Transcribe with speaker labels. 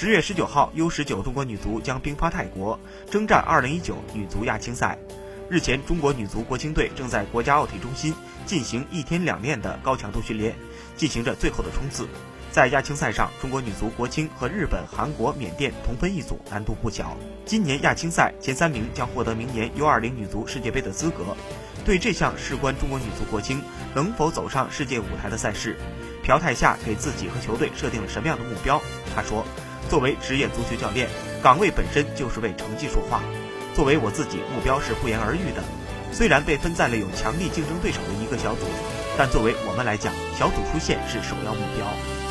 Speaker 1: 十月十九号，U 十九中国女足将兵发泰国，征战二零一九女足亚青赛。日前，中国女足国青队正在国家奥体中心进行一天两练的高强度训练，进行着最后的冲刺。在亚青赛上，中国女足国青和日本、韩国、缅甸同分一组，难度不小。今年亚青赛前三名将获得明年 U 二零女足世界杯的资格。对这项事关中国女足国青能否走上世界舞台的赛事，朴泰夏给自己和球队设定了什么样的目标？他说：“作为职业足球教练，岗位本身就是为成绩说话。”作为我自己，目标是不言而喻的。虽然被分在了有强力竞争对手的一个小组，但作为我们来讲，小组出线是首要目标。